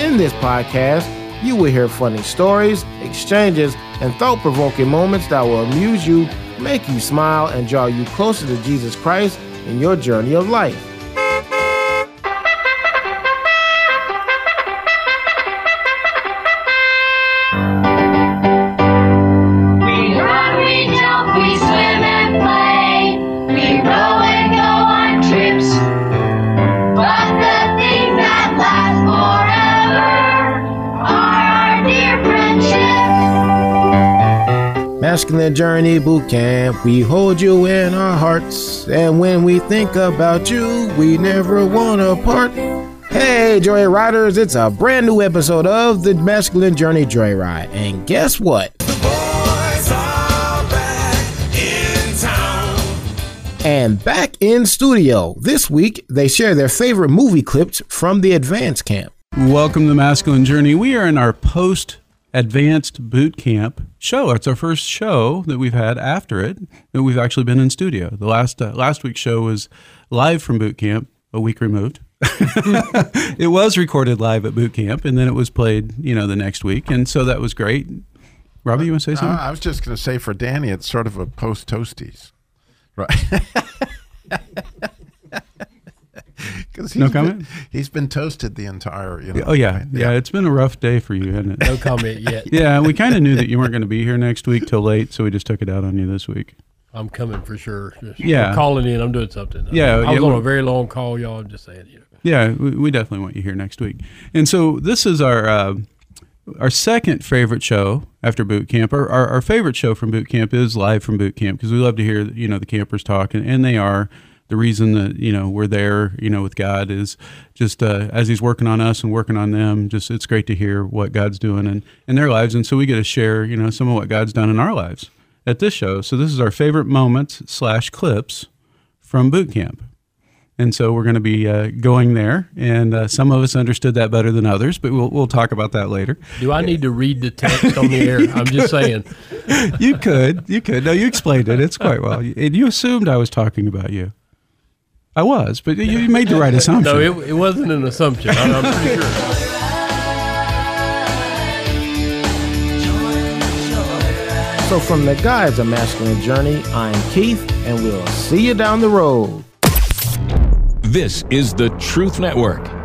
In this podcast, you will hear funny stories, exchanges, and thought provoking moments that will amuse you, make you smile, and draw you closer to Jesus Christ in your journey of life. Masculine Journey Boot Camp, we hold you in our hearts. And when we think about you, we never want to part. Hey, Joy Riders, it's a brand new episode of the Masculine Journey Joyride. And guess what? The boys are back in time! And back in studio. This week, they share their favorite movie clips from the advance camp. Welcome to Masculine Journey. We are in our post advanced boot camp show. It's our first show that we've had after it that we've actually been in studio. The last uh, last week's show was live from boot camp, a week removed. it was recorded live at boot camp and then it was played, you know, the next week. And so that was great. Robbie, you want to say Uh, something? I was just going to say for Danny, it's sort of a post toasties, right? Because No comment? he's been toasted the entire. You know, oh yeah. right? yeah, It's been a rough day for you, hasn't it? No comment yet. Yeah, we kind of knew that you weren't going to be here next week till late, so we just took it out on you this week. I'm coming for sure. Just Yeah. Calling in. I'm doing something. Yeah, I was yeah, on well- a very long call, y'all. I'm just saying. You know. Yeah, we, we definitely want you here next week. And so this is our uh, our second favorite show after boot camp. Our, our, our favorite show from boot camp is live from boot camp because we love to hear you know the campers talk, and, and they are. The reason that you know we're there, you know, with God is just uh, as He's working on us and working on them. Just it's great to hear what God's doing in, in their lives, and so we get to share, you know, some of what God's done in our lives at this show. So this is our favorite moments slash clips from boot camp. And so we're going to be uh, going there, and uh, some of us understood that better than others, but we'll we'll talk about that later. Do I need to read the text on the air? I'm just saying. You could, you could. No, you explained it. It's quite well, and you assumed I was talking about you. I was, but you you made the right assumption. No, it, it wasn't an assumption. I'm, I'm pretty sure. So, from the guys of Masculine Journey, I'm Keith, and we'll see you down the road. This is the Truth Network.